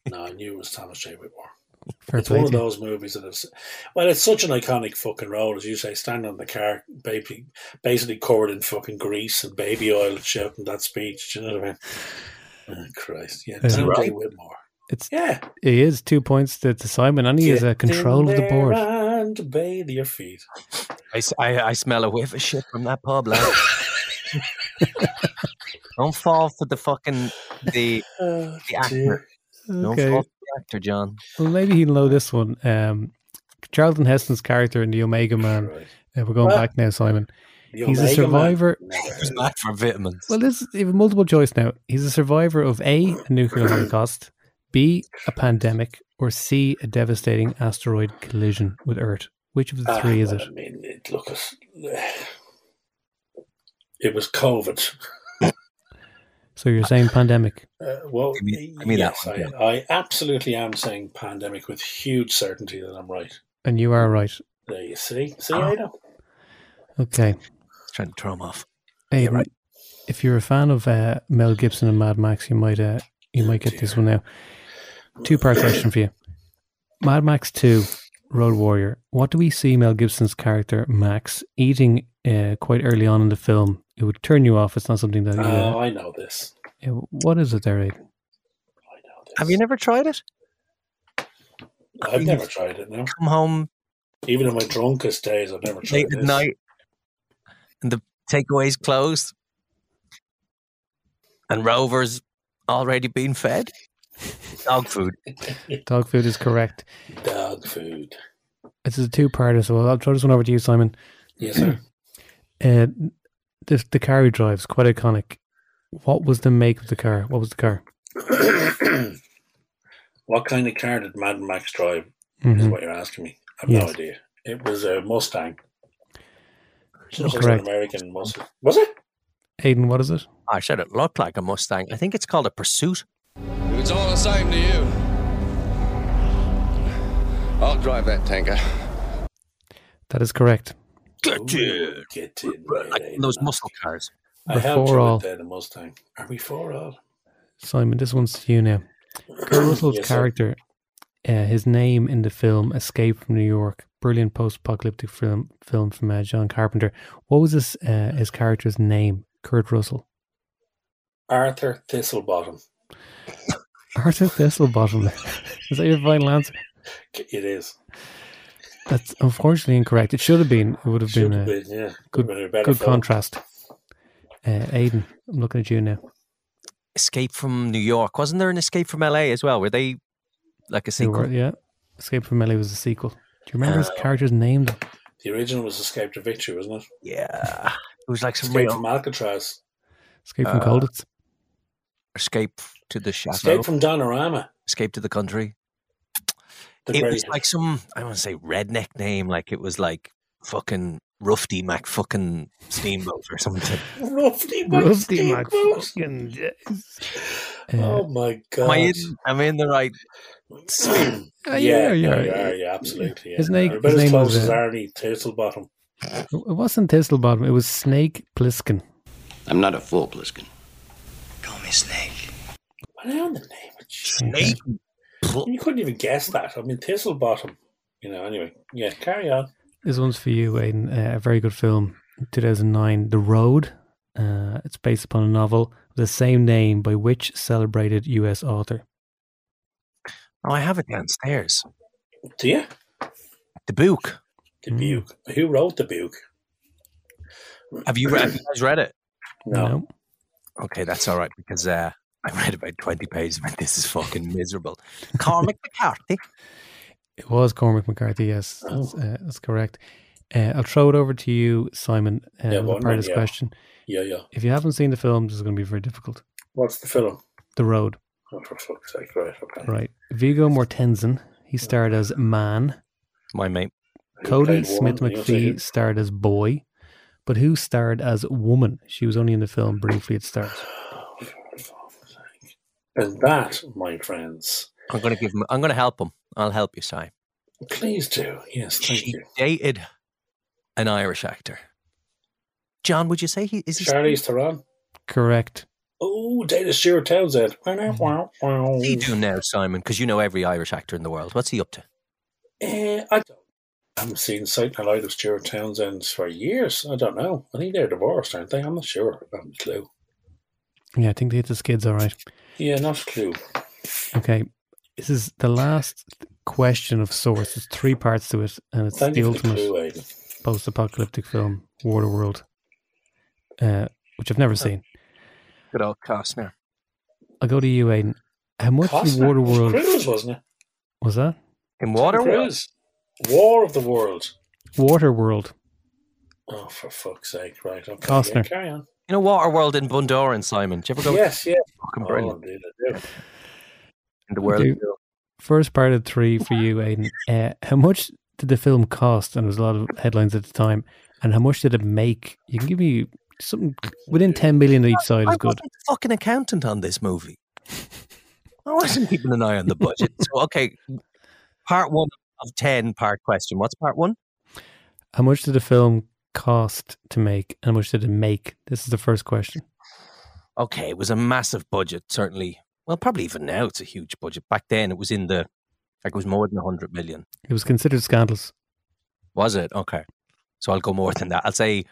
No, I knew it was Thomas J. Whitmore. Fair it's one of those movies that is, well, it's such an iconic fucking role, as you say, standing on the car, baby, basically covered in fucking grease and baby oil and shouting that speech. Do you know what I mean? Oh, Christ, yeah, Is it Thomas J. right? Whitmore. It's Yeah. He is two points to, to Simon, and he has uh, Get control of the board. and bathe your feet. I, s- I- I smell a whiff of shit from that pub, lad. Don't fall for the fucking the Oh, the actor. dear. Don't fall for the actor, John. Well, maybe he'll know this one. Um, Charlton Heston's character in The Omega Man. Uh, we're going What? back now, Simon. He's a Omega Man? survivor. He's back for vitamins. Well, this is even multiple choice now. He's a survivor of A, a nuclear holocaust, B, a pandemic, or C, a devastating asteroid collision with Earth. Which of the Ah, three is it? I mean, it, look, it was COVID. So you're saying pandemic. Uh, well, me that yes, one, I, I absolutely am saying pandemic with huge certainty that I'm right. And you are right. There you see. See, Oh. I know. Okay. Trying to throw him off. Hey, right. if you're a fan of uh, Mel Gibson and Mad Max, you might uh, you might get this one now. Two part question for you. Mad Max Two, Road Warrior. What do we see Mel Gibson's character Max eating uh, quite early on in the film? It would turn you off. It's not something that. You, Oh, uh, I know this. yeah, what is it there, Aidan? I know this. Have you never tried it? I've never tried it now. Come home Even in my drunkest days, I've never tried it. late at this. night and the takeaway's closed and Rover's already been fed. Dog food. Dog food is correct. Dog food. This is a two parter, so I'll throw this one over to you, Simon. Yes, sir. Uh, the the car he drives quite iconic. What was the make of the car? What was the car? what kind of car did Mad Max drive? Is Mhm. what you're asking me. I've no idea. It was a Mustang. Some sort of Correct. an American Mustang. Was it? Aidan, what is it? I said it looked like a Mustang. I think it's called a Pursuit. If it's all the same to you, I'll drive that tanker. That is correct. Get in. Get in. Like those muscle cars. I We're four you all. with that, the Mustang. Are we four all? Simon, this one's to you now. Kurt Russell's Yes, character, uh, his name in the film Escape from New York, brilliant post-apocalyptic film film from uh, John Carpenter. What was his uh, his character's name? Kurt Russell. Arthur Thistlebottom. Arthur Thistlebottom. is that your final answer? It is. That's unfortunately incorrect. It should have been. It would have Should been, have a been, yeah. good, been a better good film. contrast. Uh, Aiden, I'm looking at you now. Escape from New York. Wasn't there an Escape from LA as well? Were they like a They were- sequel? yeah, Escape from LA was a sequel. Do you remember his Uh, character's name? though? The original was Escape to Victory, wasn't it? Yeah. It was like some Escape real from Alcatraz. Escape from Uh, Colditz. Escape to the Chateau. Escape from Donorama. Escape to the country. The it great- was like some I want to say redneck name, like it was like fucking Rufty Mac fucking Steamboat or something. Roughly Rusty Mac McFucking Oh my god! Am I in? Am I in the right? Uh, yeah, yeah, yeah, yeah. yeah, yeah, absolutely. Yeah. His name- About his as name close was, as uh, Arnie Thistlebottom. It wasn't Thistlebottom, it was Snake Plissken. I'm not a fool, Plissken. Call me Snake. What on the name? of Snake. You couldn't even guess that. I mean, Thistle Bottom. You know. Anyway, yeah. Carry on. This one's for you, Aidan. Uh, a very good film, 2009, The Road. Uh, it's based upon a novel of the same name by which celebrated U.S. author? Oh, I have it downstairs. Do you? The book. The book. Who wrote the book? Have you, have you guys read it? No. Okay, that's all right because uh, I read about 20 pages and this is fucking miserable. Cormac McCarthy. It was Cormac McCarthy, yes. That's, uh, that's correct. Uh, I'll throw it over to you, Simon, uh, Yeah, with part of this yeah. question. Yeah, yeah. If you haven't seen the film, this is going to be very difficult. What's the film? The Road. Oh, for fuck's sake! Right. Okay. Right. Viggo Mortensen, he starred as Man. My mate. Kodi Smit woman, McPhee starred as Boy. But who starred as Woman? She was only in the film briefly at start. And that, my friends, I'm going to give him, I'm going to help him. I'll help you, Si. please do. Yes, thank She you. dated an Irish actor. John, would you say he is he Charlize Theron. Correct. Oh, Data Stuart Townsend. Mm-hmm. Wow, wow. What's he doing now, Simon? Because you know every Irish actor in the world. What's he up to? Eh, I don't. I haven't seen sight and light of Stuart Townsend for years. I don't know. I think they're divorced, aren't they? I'm not sure. I haven't a clue. Yeah, I think they hit the skids all right. Yeah, not a clue. Okay. This is the last question of sorts. There's three parts to it, and it's Thank the you for the ultimate clue, post apocalyptic film, Waterworld, uh, which I've never seen. Good old Costner. I'll go to you, Aidan. How much in Costner. Waterworld Cruise, wasn't it? was that? In Cruise. War of the World. Waterworld. Oh, for fuck's sake. Right. Okay. Costner. Yeah, carry on. You know Waterworld in Bundoran, Simon? Do you ever go? Yes, yes. Fucking Oh, brilliant. indeed, I do. In the world. First part of three for you, Aidan. Uh, how much did the film cost? And there was a lot of headlines at the time. And how much did it make? You can give me something within 10 million each side I is good. wasn't the fucking accountant on this movie. I wasn't keeping an eye on the budget. So, okay, part one of 10 part question. What's part one? How much did the film cost to make? And how much did it make? This is the first question. Okay, it was a massive budget, certainly. Well, probably even now it's a huge budget. Back then it was in the, like it was more than 100 million. It was considered scandalous. Was it? Okay. So I'll go more than that. I'll say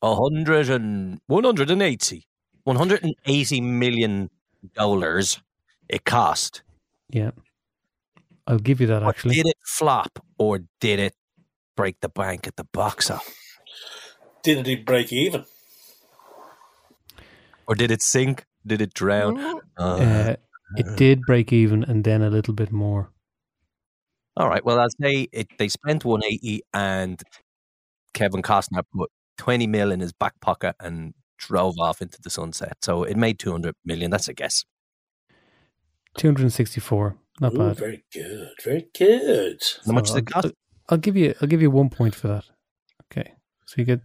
100 and 180. 180 million dollars it cost. Yeah. I'll give you that But actually. did it flop or did it break the bank at the box office? Didn't he break even? Or did it sink? Did it drown? Uh, Uh, it did break even and then a little bit more. all right. Well, I'll say it, they spent 180 and Kevin Costner put 20 mil in his back pocket and drove off into the sunset. So it made 200 million. That's a guess. 264. Not Ooh, bad. very good. Very good. How much So did it I'll, cost? I'll give you I'll give you one point for that. Okay. So you get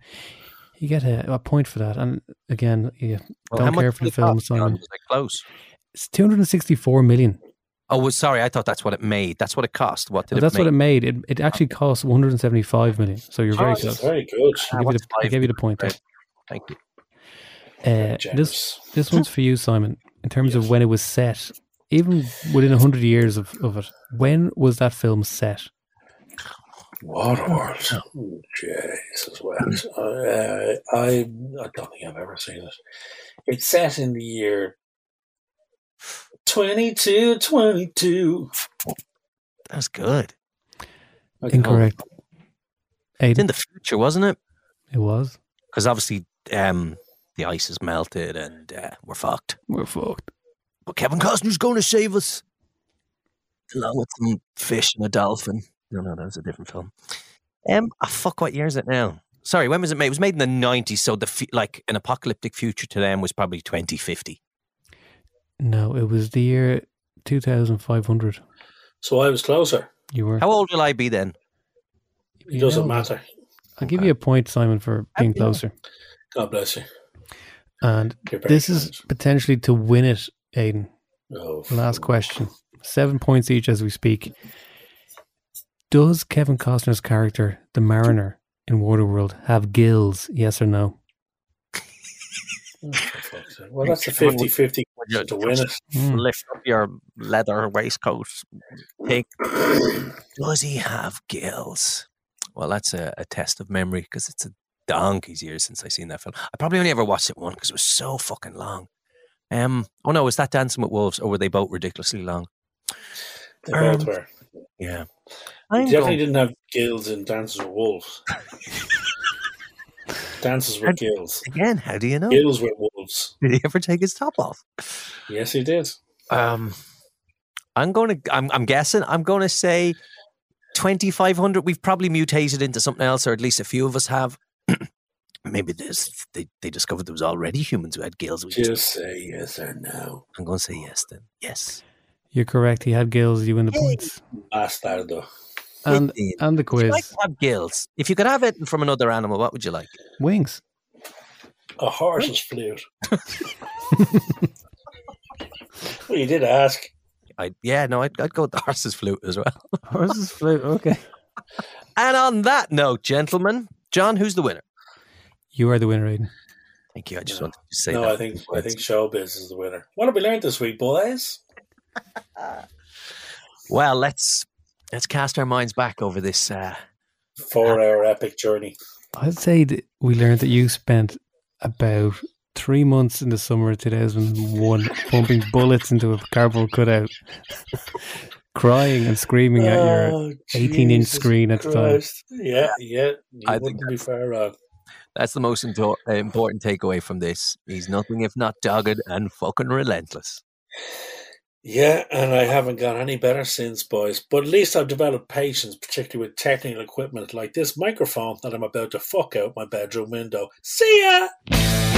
you get a, a point for that. And again, you Well, how don't care for the it film, cost, Simon. Was it close? It's 264 million. Oh, well, sorry. I thought that's what it made. That's what it cost. What did Well, it that's make? what it made. It, it actually cost 175 million. So you're very Oh, close. Very good. I'll give, you the, I'll you the point there. Thank you. Uh, this this one's for you, Simon. In terms of when it was set, even within hundred years of, of it, when was that film set? Waterworld. Oh, Jesus, well, uh, I, I don't think I've ever seen it. It's set in the year 2222. That's good. Incorrect. It's in the future, wasn't it? It was. Because obviously, um, the ice has melted and uh, we're fucked. We're fucked. But Kevin Costner's going to save us, along with some fish and a dolphin. No, no, that was a different film. Um, ah, fuck, what year is it now? Sorry, when was it made? It was made in the nineties, so the fu- like an apocalyptic future to them was probably twenty fifty. No, it was the year 2500. So I was closer. You were. How old will I be then? It doesn't know. matter. I'll give you a point, Simon, for being closer. God bless you. And You're this is potentially to win it, Aidan. Oh, Last question. Seven points each as we speak. Does Kevin Costner's character, the Mariner, in Waterworld have gills? Yes or no? Well, that's a 50 50 question to win it. Lift up your leather waistcoat. Take. Does he have gills? Well, that's a, a test of memory because it's a donkey's years since I seen that film. I probably only ever watched it once because it was so fucking long. Um. Oh no, was that Dancing with Wolves, or were they both ridiculously long? They both Um, were. Yeah. I'm definitely going- didn't have gills in Dances with Wolves. Dances with gills. Again, how do you know? Gills with wolves. Did he ever take his top off? Yes, he did. Um, I'm going to. I'm, I'm guessing. I'm going to say 2,500. We've probably mutated into something else, or at least a few of us have. Maybe this they, they discovered there was already humans who had gills. We Just say yes or no. I'm going to say yes then. Yes. You're correct. He had gills. You win the points. Bastardo. And Fifteen. and the Would you quiz. like to have gills? If you could have it from another animal, what would you like? Wings. A horse's flute. well, you did ask. I yeah, no, I'd, I'd go with the horse's flute as well. Horse's flute. Okay. And on that note, gentlemen, John, who's the winner? You are the winner, Aidan. Thank you. I just wanted to say that. no, that. I think I think Showbiz is the winner. What have we learned this week, boys? Well, let's let's cast our minds back over this. Uh, Four-hour epic journey. I'd say that we learned that you spent about three months in the summer of 2001 pumping bullets into a cardboard cutout, crying and screaming at your Oh, 18 inch Jesus screen at the time. Yeah, yeah. You I think wouldn't be far wrong. That's the most into- uh, important takeaway from this. He's nothing if not dogged and fucking relentless. Yeah, and I haven't got any better since, boys. But at least I've developed patience, particularly with technical equipment like this microphone that I'm about to fuck out my bedroom window. See ya!